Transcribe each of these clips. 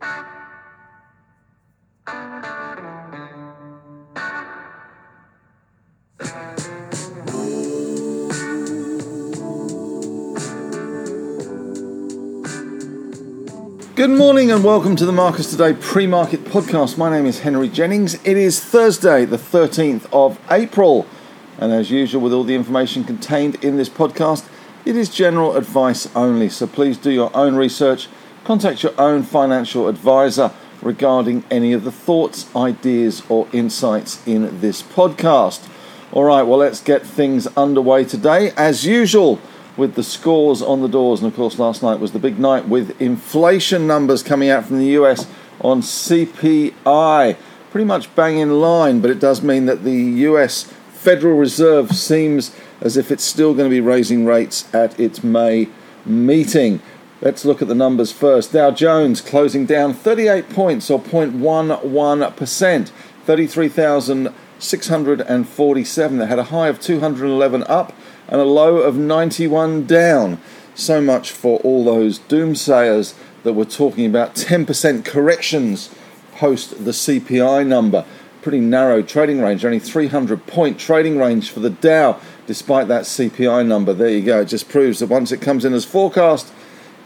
Good morning and welcome to the Marcus Today pre market podcast. My name is Henry Jennings. It is Thursday, the 13th of April. And as usual, with all the information contained in this podcast, it is general advice only. So please do your own research, contact your own financial advisor regarding any of the thoughts, ideas, or insights in this podcast. All right, well, let's get things underway today. As usual, with the scores on the doors. And of course, last night was the big night with inflation numbers coming out from the US on CPI. Pretty much bang in line, but it does mean that the US Federal Reserve seems as if it's still going to be raising rates at its May meeting. Let's look at the numbers first. Dow Jones closing down 38 points or 0.11%, 33,647. They had a high of 211 up and a low of 91 down. So much for all those doomsayers that were talking about 10% corrections post the CPI number. Pretty narrow trading range, only 300 point trading range for the Dow, despite that CPI number. There you go. It just proves that once it comes in as forecast,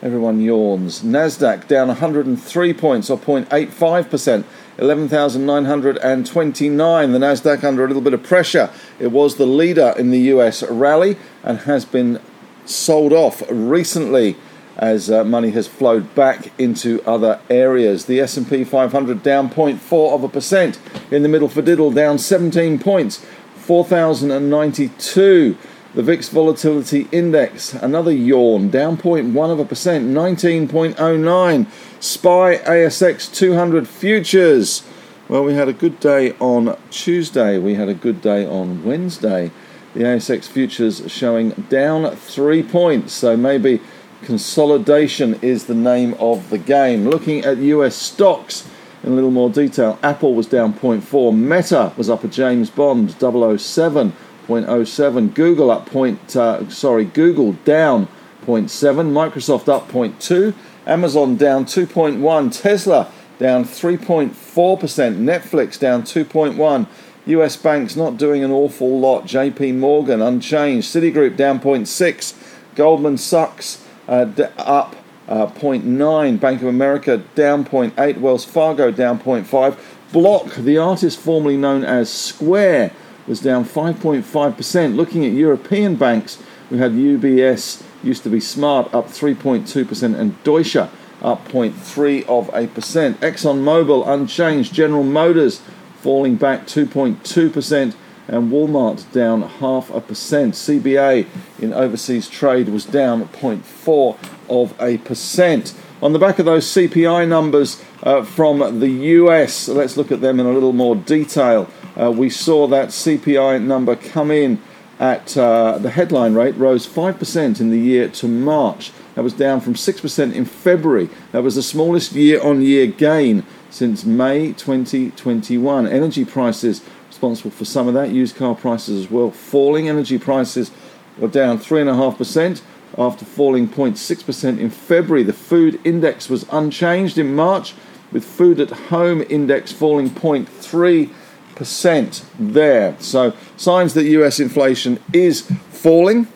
everyone yawns. NASDAQ down 103 points or 0.85%. 11,929. The Nasdaq under a little bit of pressure. It was the leader in the US rally and has been sold off recently as uh, money has flowed back into other areas. The S&P 500 down 0.4 of a percent. In the middle for diddle down 17 points, 4,092. The VIX Volatility Index, another yawn, down 0.1 of a percent, 19.09. SPI ASX 200 futures. Well, we had a good day on Tuesday. We had a good day on Wednesday. The ASX futures showing down three points, so maybe consolidation is the name of the game. Looking at US stocks in a little more detail, Apple was down 0.4, Meta was up a James Bond 007. 0.07. Google up point, uh, sorry, Google down 0.7. Microsoft up 0.2. Amazon down 2.1. Tesla down 3.4%. Netflix down 2.1. US banks not doing an awful lot. JP Morgan unchanged. Citigroup down 0.6. Goldman Sachs uh, d- up uh, 0.9. Bank of America down 0.8. Wells Fargo down 0.5. Block, the artist formerly known as Square, was down 5.5%. Looking at European banks, we had UBS, used to be Smart, up 3.2%, and Deutsche up 0.3 of a percent. ExxonMobil unchanged. General Motors falling back 2.2%, and Walmart down half a percent. CBA in overseas trade was down 0.4 of a percent. On the back of those CPI numbers uh, from the US, let's look at them in a little more detail. Uh, we saw that CPI number come in at uh, the headline rate rose 5% in the year to March. That was down from 6% in February. That was the smallest year on year gain since May 2021. Energy prices responsible for some of that, used car prices as well. Falling energy prices were down 3.5% after falling 0.6% in February. The food index was unchanged in March, with food at home index falling 0.3 percent there. So signs that US inflation is falling,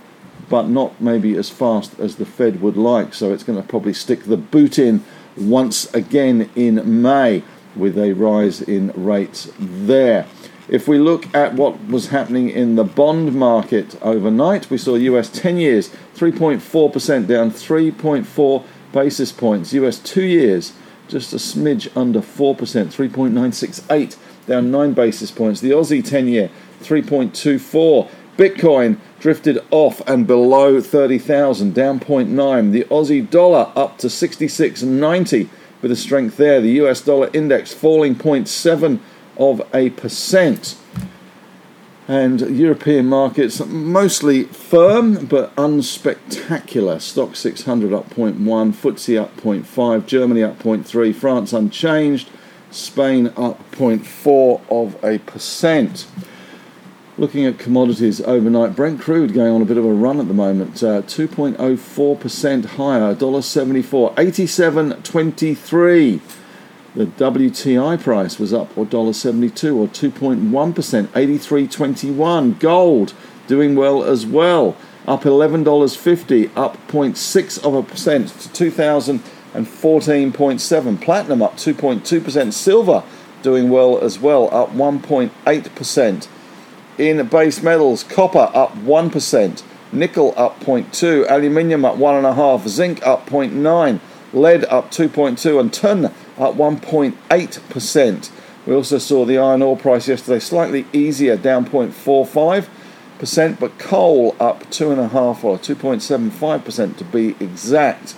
but not maybe as fast as the Fed would like. So it's going to probably stick the boot in once again in May with a rise in rates there. If we look at what was happening in the bond market overnight, we saw US 10 years 3.4% down 3.4 basis points. US 2 years just a smidge under 4%, 3.968 down 9 basis points. The Aussie 10 year, 3.24. Bitcoin drifted off and below 30,000, down 0.9. The Aussie dollar up to 66.90 with a strength there. The US dollar index falling 0.7 of a percent. And European markets mostly firm but unspectacular. Stoxx 600 up 0.1, FTSE up 0.5, Germany up 0.3, France unchanged, Spain up 0.4 of a percent. Looking at commodities overnight, Brent crude going on a bit of a run at the moment, uh, 2.04% higher, $1.74, 87.23. The WTI price was up or $1.72 or 2.1%, 83.21. Gold doing well as well, up $11.50, up 0.6 of a percent to 2014.7. Platinum up 2.2%. Silver doing well as well, up 1.8%. In base metals, copper up 1%, nickel up 0.2, aluminium up 1.5, zinc up 0.9, lead up 2.2, and tin up 1.8%. We also saw the iron ore price yesterday slightly easier, down 0.45%, but coal up 2.5 or 2.75% to be exact.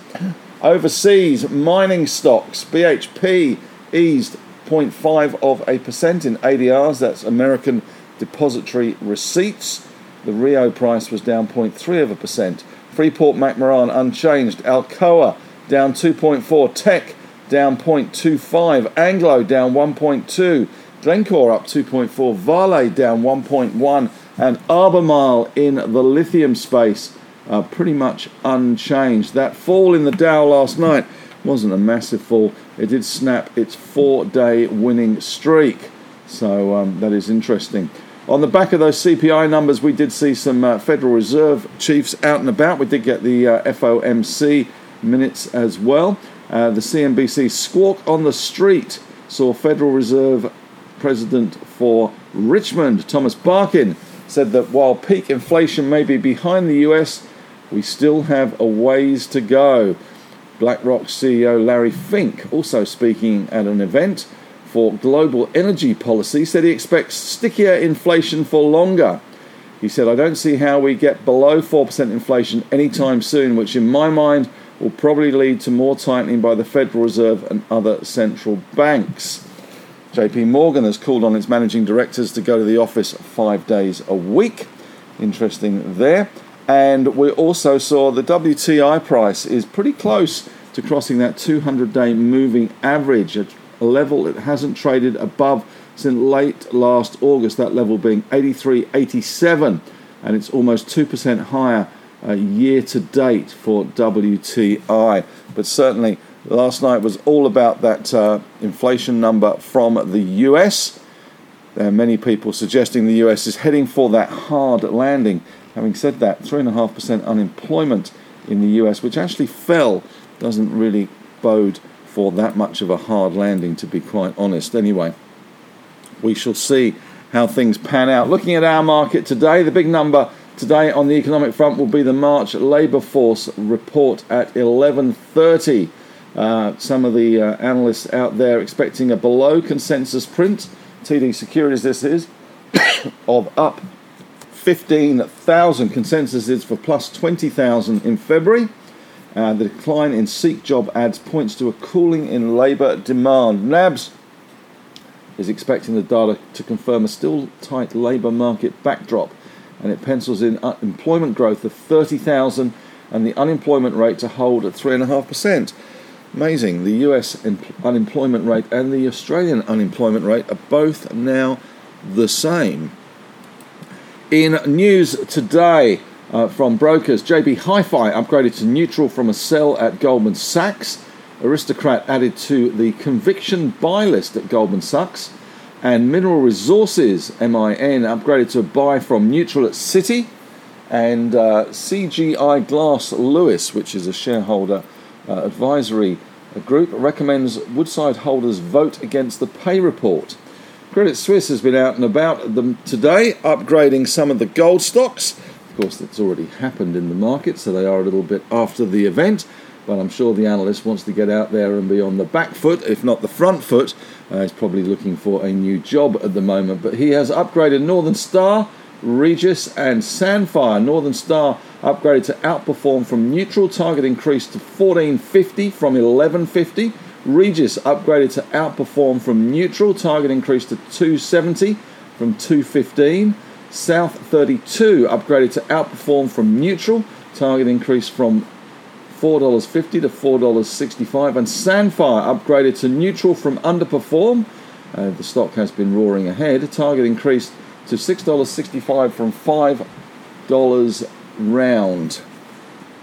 Overseas mining stocks, BHP eased 0.5 of a percent in ADRs, that's American depository receipts. The Rio price was down 0.3 of a percent. Freeport McMoran unchanged. Alcoa down 2.4. Teck down 0.25. Anglo down 1.2. Glencore up 2.4. Vale down 1.1. And Albemarle in the lithium space uh, pretty much unchanged. That fall in the Dow last night wasn't a massive fall. It did snap its four-day winning streak. So um, that is interesting. On the back of those CPI numbers, we did see some uh, Federal Reserve chiefs out and about. We did get the uh, FOMC minutes as well. Uh, the CNBC squawk on the street saw Federal Reserve President for Richmond, Thomas Barkin, said that while peak inflation may be behind the US, we still have a ways to go. BlackRock CEO Larry Fink, also speaking at an event, for global energy policy said he expects stickier inflation for longer. He said, I don't see how we get below 4% inflation anytime soon, which in my mind will probably lead to more tightening by the Federal Reserve and other central banks. JP Morgan has called on its managing directors to go to the office five days a week. Interesting there. And we also saw the WTI price is pretty close to crossing that 200 day moving average, a level it hasn't traded above since late last August, that level being 83.87, and it's almost 2% higher uh, year to date for WTI. But certainly, last night was all about that uh, inflation number from the US. There are many people suggesting the US is heading for that hard landing. Having said that, 3.5% unemployment in the US, which actually fell, doesn't really bode for that much of a hard landing, to be quite honest. Anyway, we shall see how things pan out. Looking at our market today, the big number today on the economic front will be the March labour force report at 11:30. Uh, some of the uh, analysts out there expecting a below consensus print. TD Securities, this is of up 15,000. Consensus is for plus 20,000 in February. Uh, the decline in Seek job ads points to a cooling in labour demand. NABS is expecting the data to confirm a still tight labour market backdrop, and it pencils in employment growth of 30,000 and the unemployment rate to hold at 3.5%. Amazing. The US unemployment rate and the Australian unemployment rate are both now the same. In news today, uh, from brokers. JB Hi-Fi upgraded to neutral from a sell at Goldman Sachs. Aristocrat added to the conviction buy list at Goldman Sachs. And Mineral Resources, MIN, upgraded to a buy from neutral at Citi. And uh, CGI Glass Lewis, which is a shareholder uh, advisory group, recommends Woodside holders vote against the pay report. Credit Suisse has been out and about them today, upgrading some of the gold stocks. Of course, that's already happened in the market, so they are a little bit after the event. But I'm sure the analyst wants to get out there and be on the back foot, if not the front foot. Uh, he's probably looking for a new job at the moment. But he has upgraded Northern Star, Regis, and Sandfire. Northern Star upgraded to outperform from neutral, target increased to 1450 from 1150. Regis upgraded to outperform from neutral, target increased to 270 from 215. South 32 upgraded to outperform from neutral, target increase from $4.50 to $4.65, and Sandfire upgraded to neutral from underperform. Uh, the stock has been roaring ahead. Target increased to $6.65 from $5 round.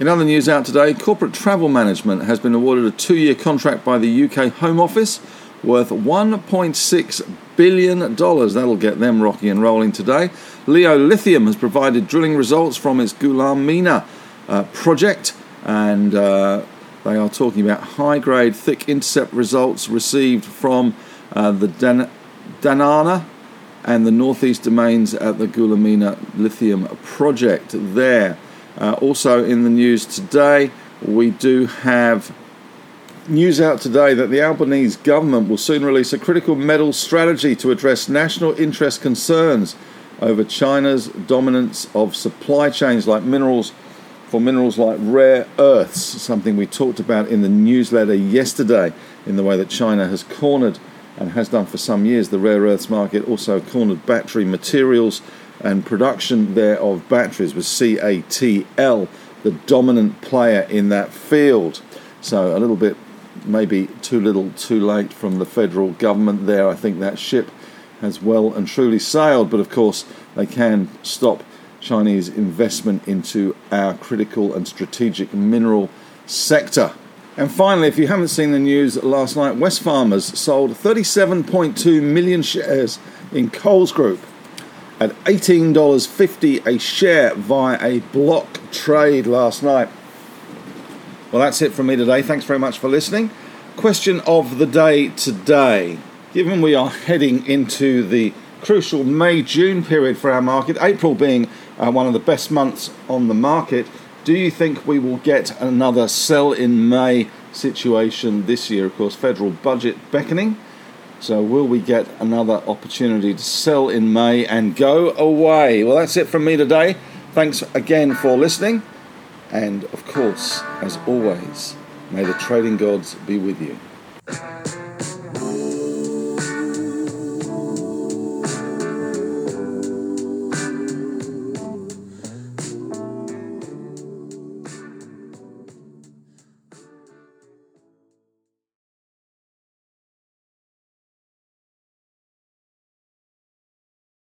In other news out today, Corporate Travel Management has been awarded a two year contract by the UK Home Office worth $1.6 billion. That'll get them rocking and rolling today. Leo Lithium has provided drilling results from its Goulamina uh, project, and uh, they are talking about high grade, thick intercept results received from uh, the Dan- Danaya and the northeast domains at the Goulamina lithium project there. Uh, also in the news today, we do have news out today that the Albanese government will soon release a critical metal strategy to address national interest concerns over China's dominance of supply chains like minerals for minerals like rare earths, something we talked about in the newsletter yesterday in the way that China has cornered and has done for some years the rare earths market, also cornered battery materials and production there of batteries was CATL, the dominant player in that field. So a little bit, maybe too little, too late from the federal government there. I think that ship has well and truly sailed, but of course they can stop Chinese investment into our critical and strategic mineral sector. And finally, if you haven't seen the news last night, Wesfarmers sold 37.2 million shares in Coles Group at $18.50 a share via a block trade last night. Well, that's it from me today. Thanks very much for listening. Question of the day today. Given we are heading into the crucial May June period for our market, April being uh, one of the best months on the market, do you think we will get another sell in May situation this year? Of course, federal budget beckoning. So, will we get another opportunity to sell in May and go away? Well, that's it from me today. Thanks again for listening. And of course, as always, may the trading gods be with you.